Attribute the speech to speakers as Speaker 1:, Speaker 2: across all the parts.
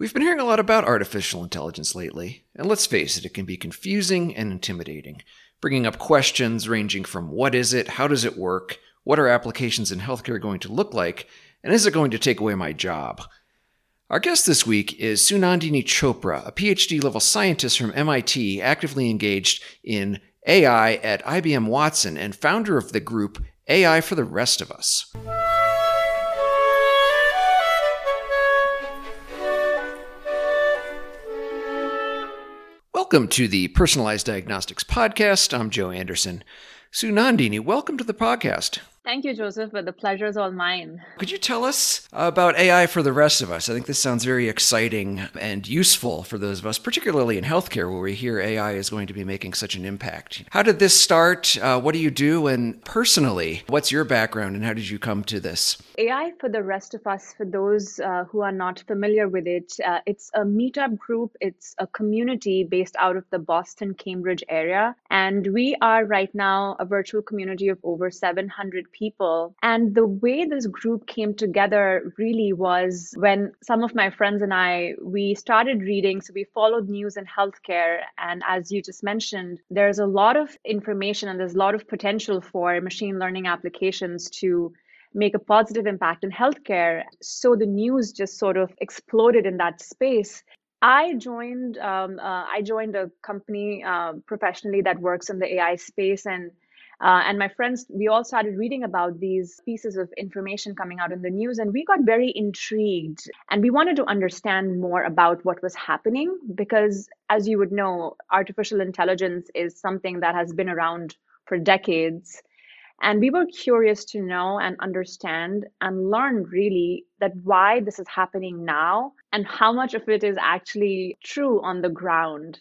Speaker 1: We've been hearing a lot about artificial intelligence lately, and let's face it, it can be confusing and intimidating, bringing up questions ranging from what is it, how does it work, what are applications in healthcare going to look like, and is it going to take away my job? Our guest this week is Sunandini Chopra, a PhD level scientist from MIT actively engaged in AI at IBM Watson and founder of the group AI for the Rest of Us. Welcome to the Personalized Diagnostics Podcast. I'm Joe Anderson. Sunandini, welcome to the podcast.
Speaker 2: Thank you, Joseph, but the pleasure is all mine.
Speaker 1: Could you tell us about AI for the rest of us? I think this sounds very exciting and useful for those of us, particularly in healthcare, where we hear AI is going to be making such an impact. How did this start? Uh, what do you do? And personally, what's your background and how did you come to this?
Speaker 2: AI for the rest of us, for those uh, who are not familiar with it, uh, it's a meetup group, it's a community based out of the Boston, Cambridge area. And we are right now a virtual community of over 700 people. And the way this group came together really was when some of my friends and I, we started reading. So we followed news in healthcare. And as you just mentioned, there's a lot of information and there's a lot of potential for machine learning applications to make a positive impact in healthcare. So the news just sort of exploded in that space. I joined. Um, uh, I joined a company uh, professionally that works in the AI space, and uh, and my friends, we all started reading about these pieces of information coming out in the news, and we got very intrigued. And we wanted to understand more about what was happening because, as you would know, artificial intelligence is something that has been around for decades. And we were curious to know and understand and learn really that why this is happening now and how much of it is actually true on the ground.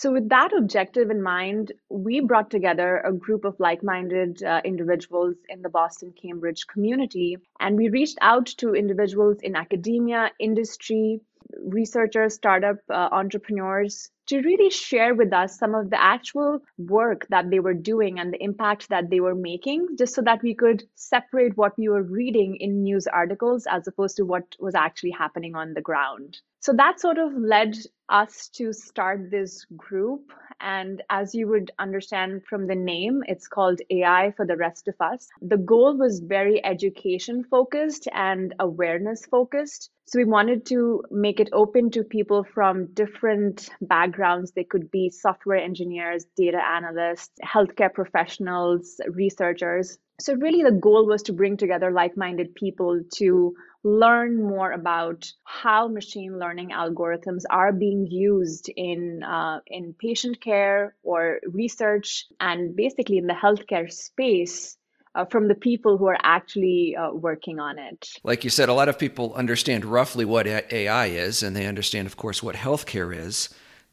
Speaker 2: So, with that objective in mind, we brought together a group of like minded uh, individuals in the Boston Cambridge community, and we reached out to individuals in academia, industry, researchers, startup uh, entrepreneurs to really share with us some of the actual work that they were doing and the impact that they were making, just so that we could separate what we were reading in news articles as opposed to what was actually happening on the ground. So that sort of led us to start this group. And as you would understand from the name, it's called AI for the Rest of Us. The goal was very education focused and awareness focused. So we wanted to make it open to people from different backgrounds. They could be software engineers, data analysts, healthcare professionals, researchers. So, really, the goal was to bring together like minded people to learn more about how machine learning algorithms are being used in uh, in patient care or research and basically in the healthcare space uh, from the people who are actually uh, working on it.
Speaker 1: Like you said, a lot of people understand roughly what AI is, and they understand, of course, what healthcare is.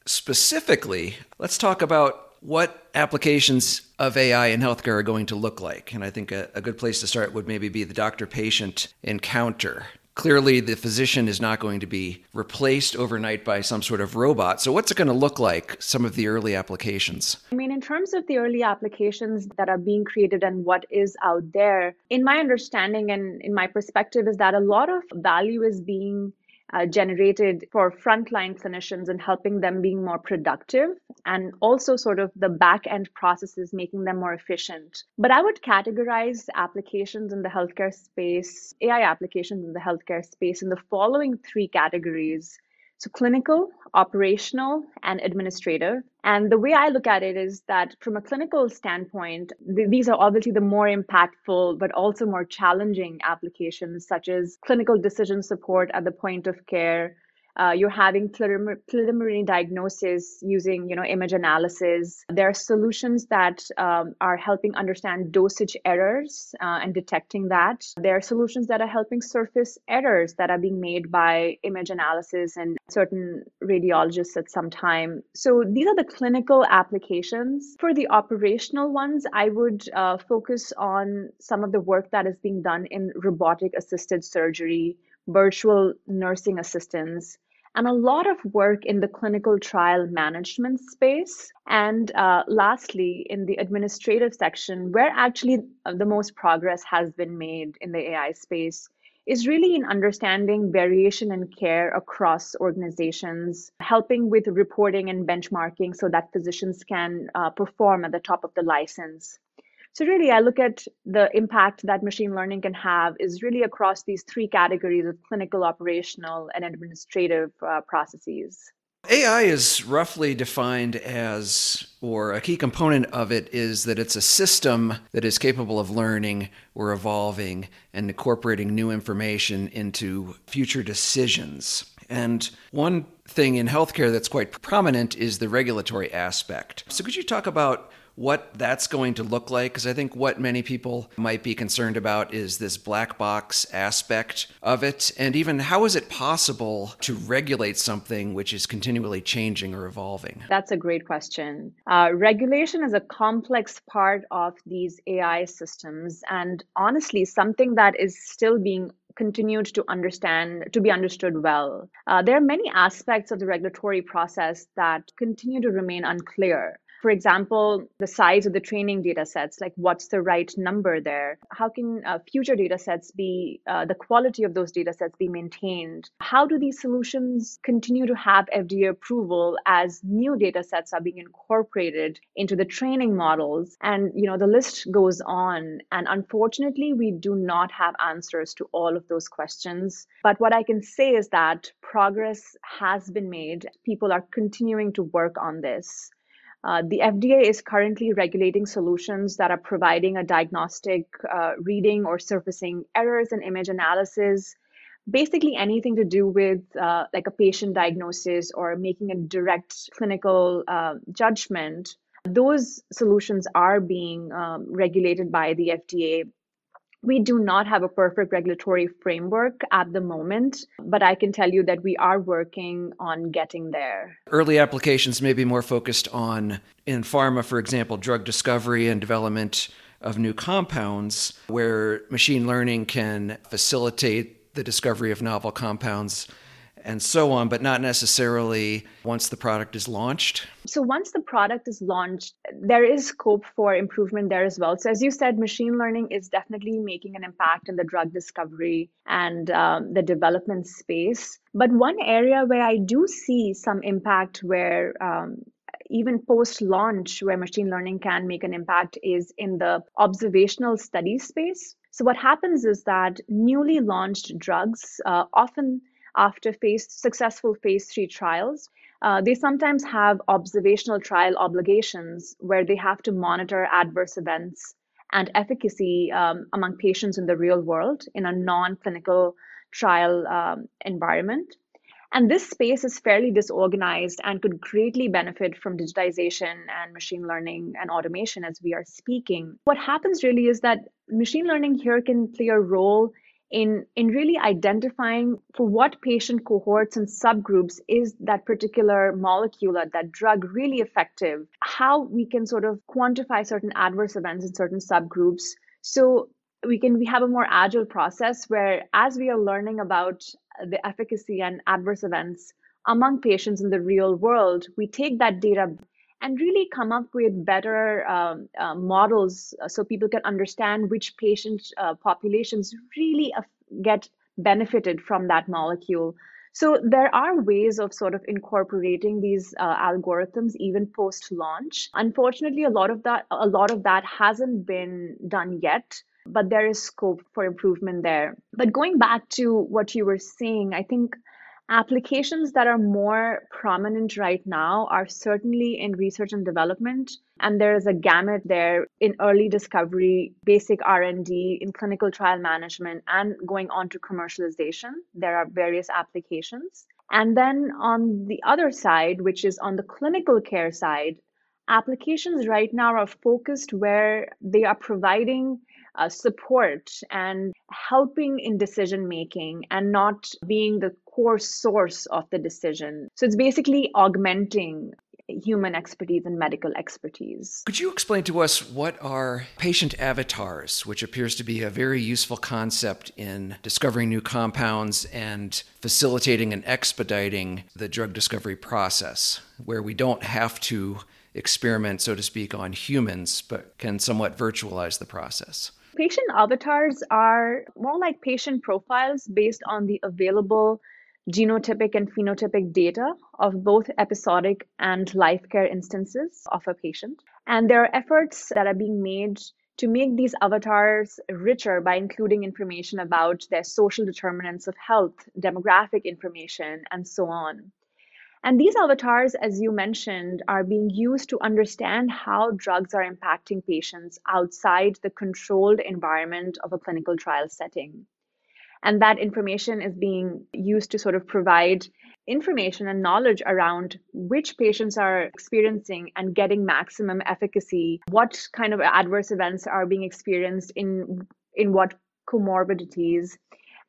Speaker 1: Specifically, let's talk about what applications of AI in healthcare are going to look like. And I think a, a good place to start would maybe be the doctor patient encounter. Clearly, the physician is not going to be replaced overnight by some sort of robot. So, what's it going to look like, some of the early applications?
Speaker 2: I mean, in terms of the early applications that are being created and what is out there, in my understanding and in my perspective, is that a lot of value is being uh, generated for frontline clinicians and helping them being more productive and also sort of the back end processes making them more efficient. But i would categorize applications in the healthcare space ai applications in the healthcare space in the following three categories so, clinical, operational, and administrative. And the way I look at it is that from a clinical standpoint, th- these are obviously the more impactful, but also more challenging applications, such as clinical decision support at the point of care, uh, you're having preliminary diagnosis using you know image analysis. There are solutions that um, are helping understand dosage errors uh, and detecting that. There are solutions that are helping surface errors that are being made by image analysis and certain radiologists at some time. So these are the clinical applications. For the operational ones i would uh, focus on some of the work that is being done in robotic assisted surgery virtual nursing assistants and a lot of work in the clinical trial management space. And uh, lastly, in the administrative section, where actually uh, the most progress has been made in the AI space is really in understanding variation in care across organizations, helping with reporting and benchmarking so that physicians can uh, perform at the top of the license. So really, I look at the impact that machine learning can have is really across these three categories of clinical, operational, and administrative uh, processes.
Speaker 1: AI is roughly defined as, or a key component of it is that it's a system that is capable of learning or evolving and incorporating new information into future decisions. And one thing in healthcare that's quite prominent is the regulatory aspect. So, could you talk about what that's going to look like because I think what many people might be concerned about is this black box aspect of it. And even how is it possible to regulate something which is continually changing or evolving?
Speaker 2: That's a great question. Uh, regulation is a complex part of these AI systems, and honestly, something that is still being continued to understand to be understood well uh, there are many aspects of the regulatory process that continue to remain unclear for example, the size of the training data sets, like what's the right number there? How can uh, future data sets be, uh, the quality of those data sets be maintained? How do these solutions continue to have FDA approval as new data sets are being incorporated into the training models? And, you know, the list goes on. And unfortunately, we do not have answers to all of those questions. But what I can say is that progress has been made. People are continuing to work on this. Uh, the FDA is currently regulating solutions that are providing a diagnostic uh, reading or surfacing errors in image analysis, basically anything to do with uh, like a patient diagnosis or making a direct clinical uh, judgment. Those solutions are being um, regulated by the FDA we do not have a perfect regulatory framework at the moment, but I can tell you that we are working on getting there.
Speaker 1: Early applications may be more focused on, in pharma, for example, drug discovery and development of new compounds, where machine learning can facilitate the discovery of novel compounds and so on, but not necessarily once the product is launched?
Speaker 2: So, once the product is launched, there is scope for improvement there as well. So, as you said, machine learning is definitely making an impact in the drug discovery and um, the development space. But one area where I do see some impact where um, even post launch where machine learning can make an impact is in the observational study space. So, what happens is that newly launched drugs uh, often after phase successful phase three trials. Uh, they sometimes have observational trial obligations where they have to monitor adverse events and efficacy um, among patients in the real world in a non-clinical trial um, environment. And this space is fairly disorganized and could greatly benefit from digitization and machine learning and automation as we are speaking. What happens really is that machine learning here can play a role in in really identifying for what patient cohorts and subgroups is that particular molecule or that drug really effective how we can sort of quantify certain adverse events in certain subgroups. So we can we have a more agile process where as we are learning about the efficacy and adverse events among patients in the real world we take that data and really come up with better um, uh, models uh, so people can understand which patient uh, populations really get benefited from that molecule. So there are ways of sort of incorporating these uh, algorithms even post launch. Unfortunately, a lot of that a lot of that hasn't been done yet but there is scope for improvement there. But going back to what you were saying, I think Applications that are more prominent right now are certainly in research and development, and there is a gamut there in early discovery, basic R&D, in clinical trial management, and going on to commercialization. There are various applications. And then on the other side, which is on the clinical care side, applications right now are focused where they are providing uh, support and helping in decision making and not being the core source of the decision. So it's basically augmenting human expertise and medical expertise.
Speaker 1: Could you explain to us what are patient avatars, which appears to be a very useful concept in discovering new compounds and facilitating and expediting the drug discovery process, where we don't have to experiment, so to speak, on humans, but can somewhat virtualize the process?
Speaker 2: Patient avatars are more like patient profiles based on the available genotypic and phenotypic data of both episodic and life care instances of a patient. And there are efforts that are being made to make these avatars richer by including information about their social determinants of health, demographic information, and so on. And these avatars, as you mentioned, are being used to understand how drugs are impacting patients outside the controlled environment of a clinical trial setting. And that information is being used to sort of provide information and knowledge around which patients are experiencing and getting maximum efficacy, what kind of adverse events are being experienced in in what comorbidities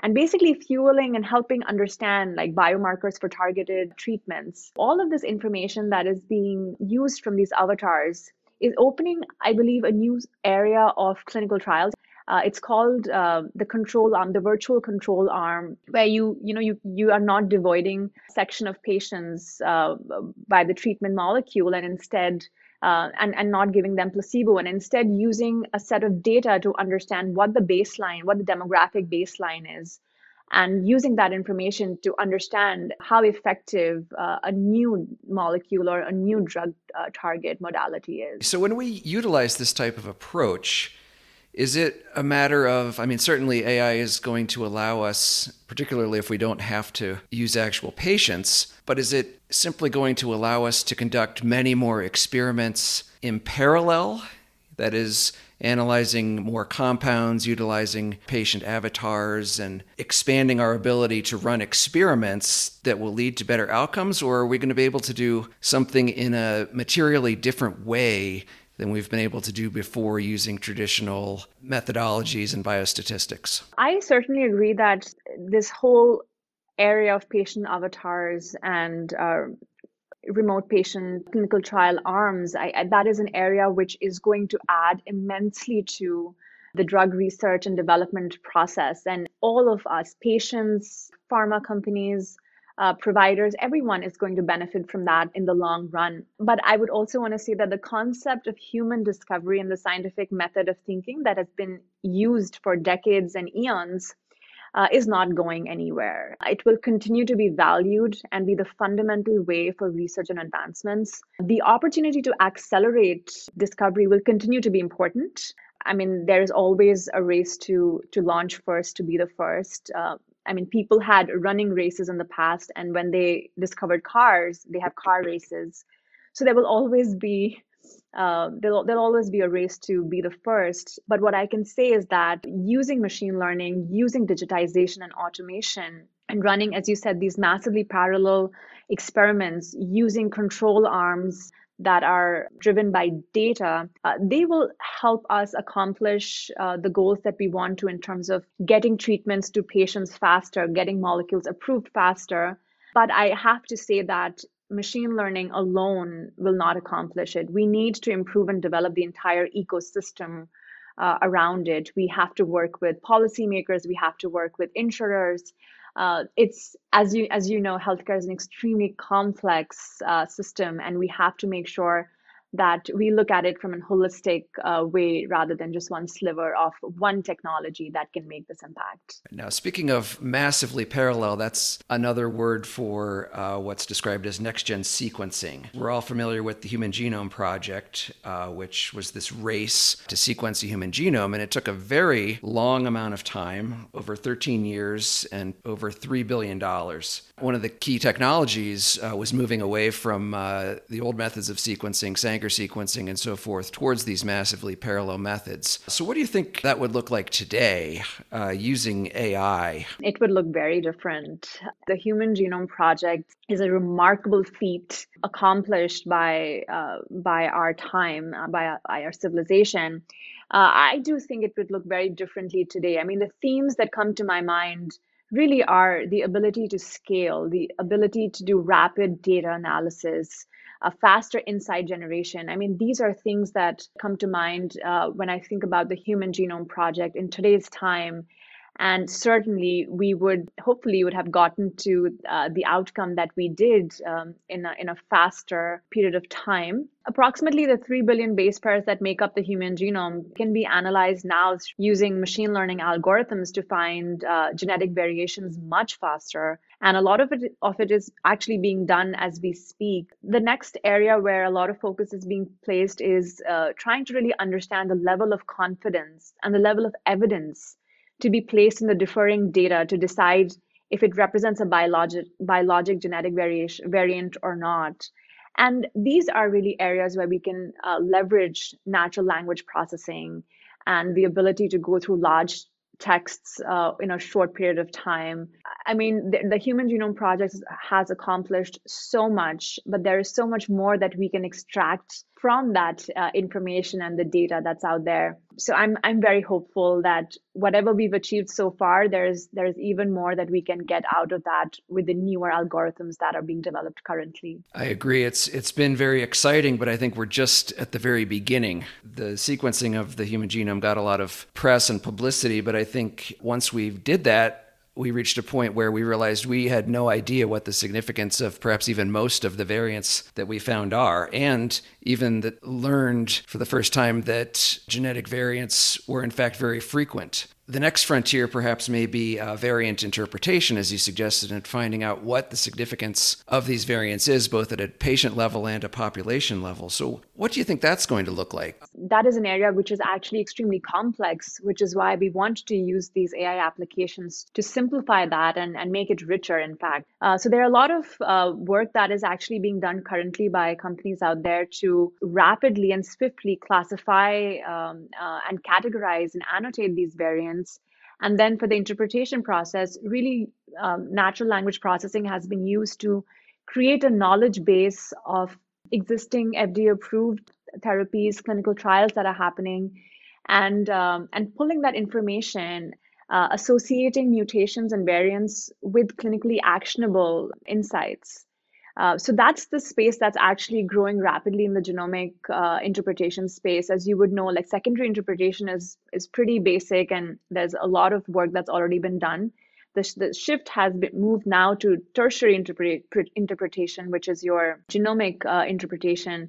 Speaker 2: and basically fueling and helping understand like biomarkers for targeted treatments. All of this information that is being used from these avatars is opening, I believe, a new area of clinical trials. Uh, it's called uh, the control arm, the virtual control arm, where you you know you you are not devoiding section of patients uh, by the treatment molecule, and instead uh, and, and not giving them placebo and instead using a set of data to understand what the baseline, what the demographic baseline is, and using that information to understand how effective uh, a new molecule or a new drug uh, target modality is.
Speaker 1: So, when we utilize this type of approach, is it a matter of, I mean, certainly AI is going to allow us, particularly if we don't have to use actual patients, but is it simply going to allow us to conduct many more experiments in parallel? That is, analyzing more compounds, utilizing patient avatars, and expanding our ability to run experiments that will lead to better outcomes? Or are we going to be able to do something in a materially different way than we've been able to do before using traditional methodologies and biostatistics.
Speaker 2: I certainly agree that this whole area of patient avatars and uh, remote patient clinical trial arms, I, I, that is an area which is going to add immensely to the drug research and development process. And all of us, patients, pharma companies, uh, providers, everyone is going to benefit from that in the long run. But I would also want to say that the concept of human discovery and the scientific method of thinking that has been used for decades and eons uh, is not going anywhere. It will continue to be valued and be the fundamental way for research and advancements. The opportunity to accelerate discovery will continue to be important. I mean, there is always a race to to launch first, to be the first. Uh, I mean, people had running races in the past, and when they discovered cars, they have car races. So there will always be uh, there'll, there'll always be a race to be the first. But what I can say is that using machine learning, using digitization and automation, and running, as you said, these massively parallel experiments using control arms that are driven by data, uh, they will help us accomplish uh, the goals that we want to in terms of getting treatments to patients faster, getting molecules approved faster. But I have to say that machine learning alone will not accomplish it. We need to improve and develop the entire ecosystem uh, around it. We have to work with policymakers, we have to work with insurers, uh, it's as you as you know, healthcare is an extremely complex uh, system, and we have to make sure that we look at it from a holistic uh, way rather than just one sliver of one technology that can make this impact.
Speaker 1: Now, speaking of massively parallel, that's another word for uh, what's described as next gen sequencing. We're all familiar with the Human Genome Project, uh, which was this race to sequence the human genome, and it took a very long amount of time over 13 years and over $3 billion. One of the key technologies uh, was moving away from uh, the old methods of sequencing, Sanger sequencing and so forth towards these massively parallel methods. So, what do you think that would look like today uh, using AI?
Speaker 2: It would look very different. The Human Genome Project is a remarkable feat accomplished by uh, by our time, uh, by, by our civilization. Uh, I do think it would look very differently today. I mean, the themes that come to my mind really are the ability to scale, the ability to do rapid data analysis, a faster insight generation. I mean, these are things that come to mind uh, when I think about the Human Genome Project in today's time. And certainly we would hopefully would have gotten to uh, the outcome that we did um, in, a, in a faster period of time. Approximately the 3 billion base pairs that make up the human genome can be analyzed now using machine learning algorithms to find uh, genetic variations much faster. And a lot of it of it is actually being done as we speak. The next area where a lot of focus is being placed is uh, trying to really understand the level of confidence and the level of evidence to be placed in the differing data to decide if it represents a biologic, biologic genetic variation, variant or not. And these are really areas where we can uh, leverage natural language processing and the ability to go through large texts uh, in a short period of time. I mean, the, the, Human Genome Project has accomplished so much, but there is so much more that we can extract from that uh, information and the data that's out there. So I'm I'm very hopeful that whatever we've achieved so far, there's there's even more that we can get out of that with the newer algorithms that are being developed currently.
Speaker 1: I agree. It's it's been very exciting, but I think we're just at the very beginning. The sequencing of the human genome got a lot of press and publicity, but I think once we did that, we reached a point where we realized we had no idea what the significance of perhaps even most of the variants that we found are, and even that learned for the first time that genetic variants were in fact very frequent. The next frontier perhaps may be uh, variant interpretation, as you suggested, and finding out what the significance of these variants is, both at a patient level and a population level. So, what do you think that's going to look like?
Speaker 2: That is an area which is actually extremely complex, which is why we want to use these AI applications to simplify that and, and make it richer, in fact. Uh, so, there are a lot of uh, work that is actually being done currently by companies out there to rapidly and swiftly classify um, uh, and categorize and annotate these variants and then for the interpretation process, really um, natural language processing has been used to create a knowledge base of existing FDA approved therapies, clinical trials that are happening, and, um, and pulling that information, uh, associating mutations and variants with clinically actionable insights. Uh, so that's the space that's actually growing rapidly in the genomic uh, interpretation space. As you would know, like secondary interpretation is is pretty basic, and there's a lot of work that's already been done. The, sh- the shift has been moved now to tertiary interpre- interpretation, which is your genomic uh, interpretation,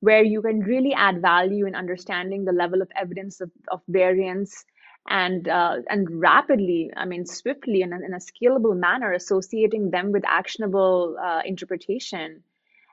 Speaker 2: where you can really add value in understanding the level of evidence of, of variants and uh, and rapidly, I mean, swiftly and in a scalable manner, associating them with actionable uh, interpretation.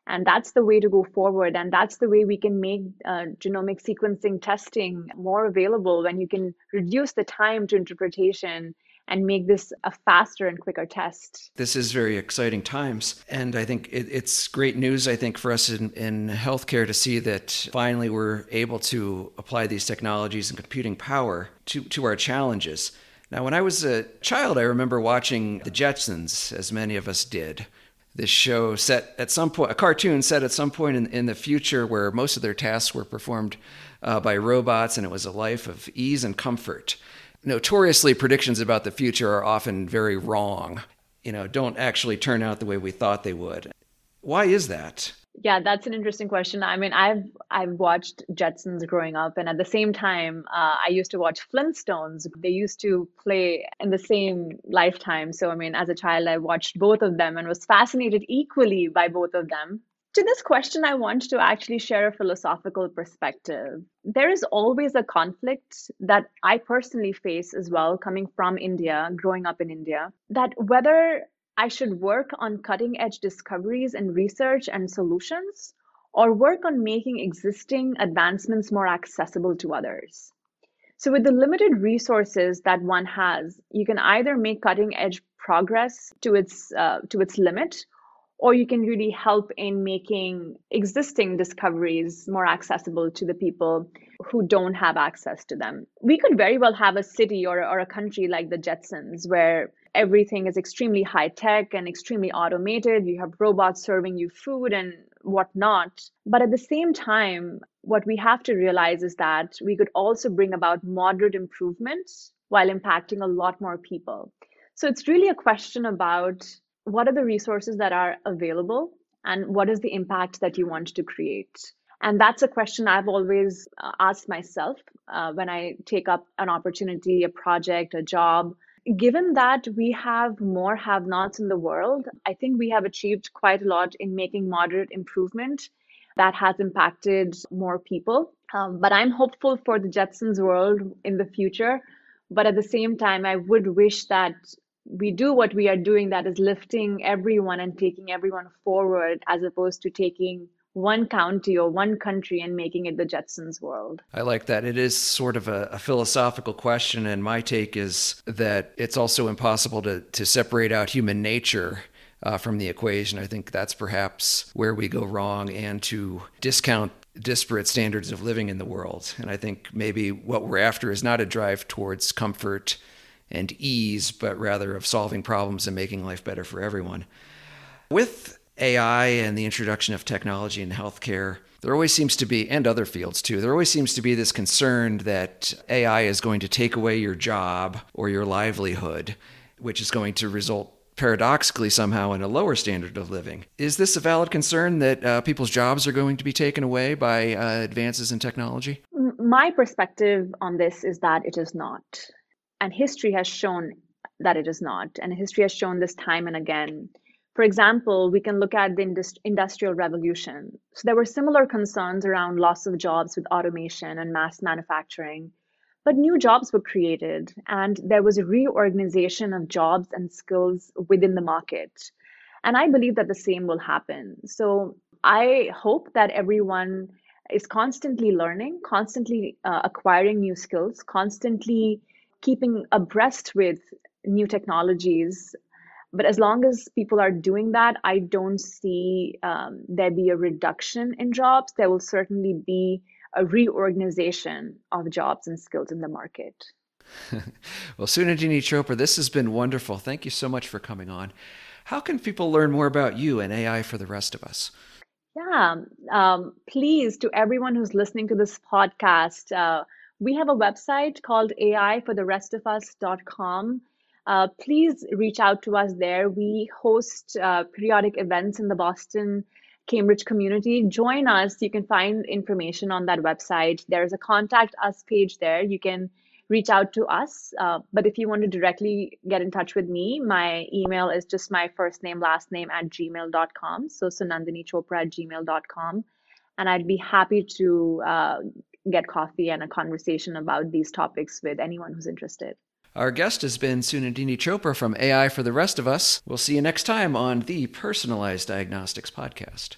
Speaker 2: And that's the way to go forward. And that's the way we can make uh, genomic sequencing testing more available when you can reduce the time to interpretation and make this a faster and quicker test.
Speaker 1: This is very exciting times. And I think it, it's great news, I think, for us in, in healthcare to see that finally we're able to apply these technologies and computing power to, to our challenges. Now, when I was a child, I remember watching The Jetsons, as many of us did. This show set at some point, a cartoon set at some point in, in the future where most of their tasks were performed uh, by robots, and it was a life of ease and comfort notoriously predictions about the future are often very wrong. You know don't actually turn out the way we thought they would. Why is that?
Speaker 2: Yeah that's an interesting question. I mean i've i've watched jetsons growing up and at the same time uh, i used to watch flintstones. They used to play in the same lifetime. So i mean as a child i watched both of them and was fascinated equally by both of them to this question, I want to actually share a philosophical perspective. There is always a conflict that I personally face as well, coming from India, growing up in India, that whether I should work on cutting edge discoveries and research and solutions, or work on making existing advancements more accessible to others. So, with the limited resources that one has, you can either make cutting edge progress to its uh, to its limit or you can really help in making existing discoveries more accessible to the people who don't have access to them. We could very well have a city or, or a country like the Jetsons where everything is extremely high tech and extremely automated. You have robots serving you food and whatnot. But at the same time, what we have to realize is that we could also bring about moderate improvements while impacting a lot more people. So it's really a question about what are the resources that are available and what is the impact that you want to create and that's a question i've always uh, asked myself uh, when i take up an opportunity a project a job Given that we have more have nots in the world, I think we have achieved quite a lot in making moderate improvement that has impacted more people. Um, but I'm hopeful for the Jetsons world in the future. But at the same time, I would wish that we do what we are doing that is lifting everyone and taking everyone forward as opposed to taking one county or one country and making it the Jetsons world.
Speaker 1: I like that. It is sort of a, a, philosophical question, and my take is that it's also impossible to, to separate out human nature. Uh, from the equation. I think that's perhaps where we go wrong, and to discount disparate standards of living in the world. And I think maybe what we're after is not a drive towards comfort and ease, but rather of solving problems and making life better for everyone. With AI and the introduction of technology in healthcare, there always seems to be, and other fields too, there always seems to be this concern that AI is going to take away your job or your livelihood, which is going to result paradoxically somehow in a lower standard of living. Is this a valid concern that uh, people's jobs are going to be taken away by uh, advances in technology?
Speaker 2: My perspective on this is that it is not. And history has shown that it is not. And history has shown this time and again. For example, we can look at the indust- Industrial Revolution. So there were similar concerns around loss of jobs with automation and mass manufacturing. But new jobs were created, and there was a reorganization of jobs and skills within the market. And I believe that the same will happen. So I hope that everyone is constantly learning, constantly uh, acquiring new skills, constantly keeping abreast with new technologies. But as long as people are doing that, I don't see um, there be a reduction in jobs. There will certainly be a reorganization of jobs and skills in the market.
Speaker 1: well, Sunandini Chopra, this has been wonderful. Thank you so much for coming on. How can people learn more about you and AI for the rest of us?
Speaker 2: Yeah, um, please, to everyone who's listening to this podcast, uh, we have a website called aifortherestofus.com. Uh, please reach out to us there. We host uh, periodic events in the Boston Cambridge community. Join us. You can find information on that website. There's a contact us page there. You can reach out to us. Uh, but if you want to directly get in touch with me, my email is just my first name, last name at gmail.com. So Sunandini Chopra at gmail.com. And I'd be happy to uh, get coffee and a conversation about these topics with anyone who's interested.
Speaker 1: Our guest has been Sunandini Chopra from AI for the Rest of Us. We'll see you next time on the Personalized Diagnostics Podcast.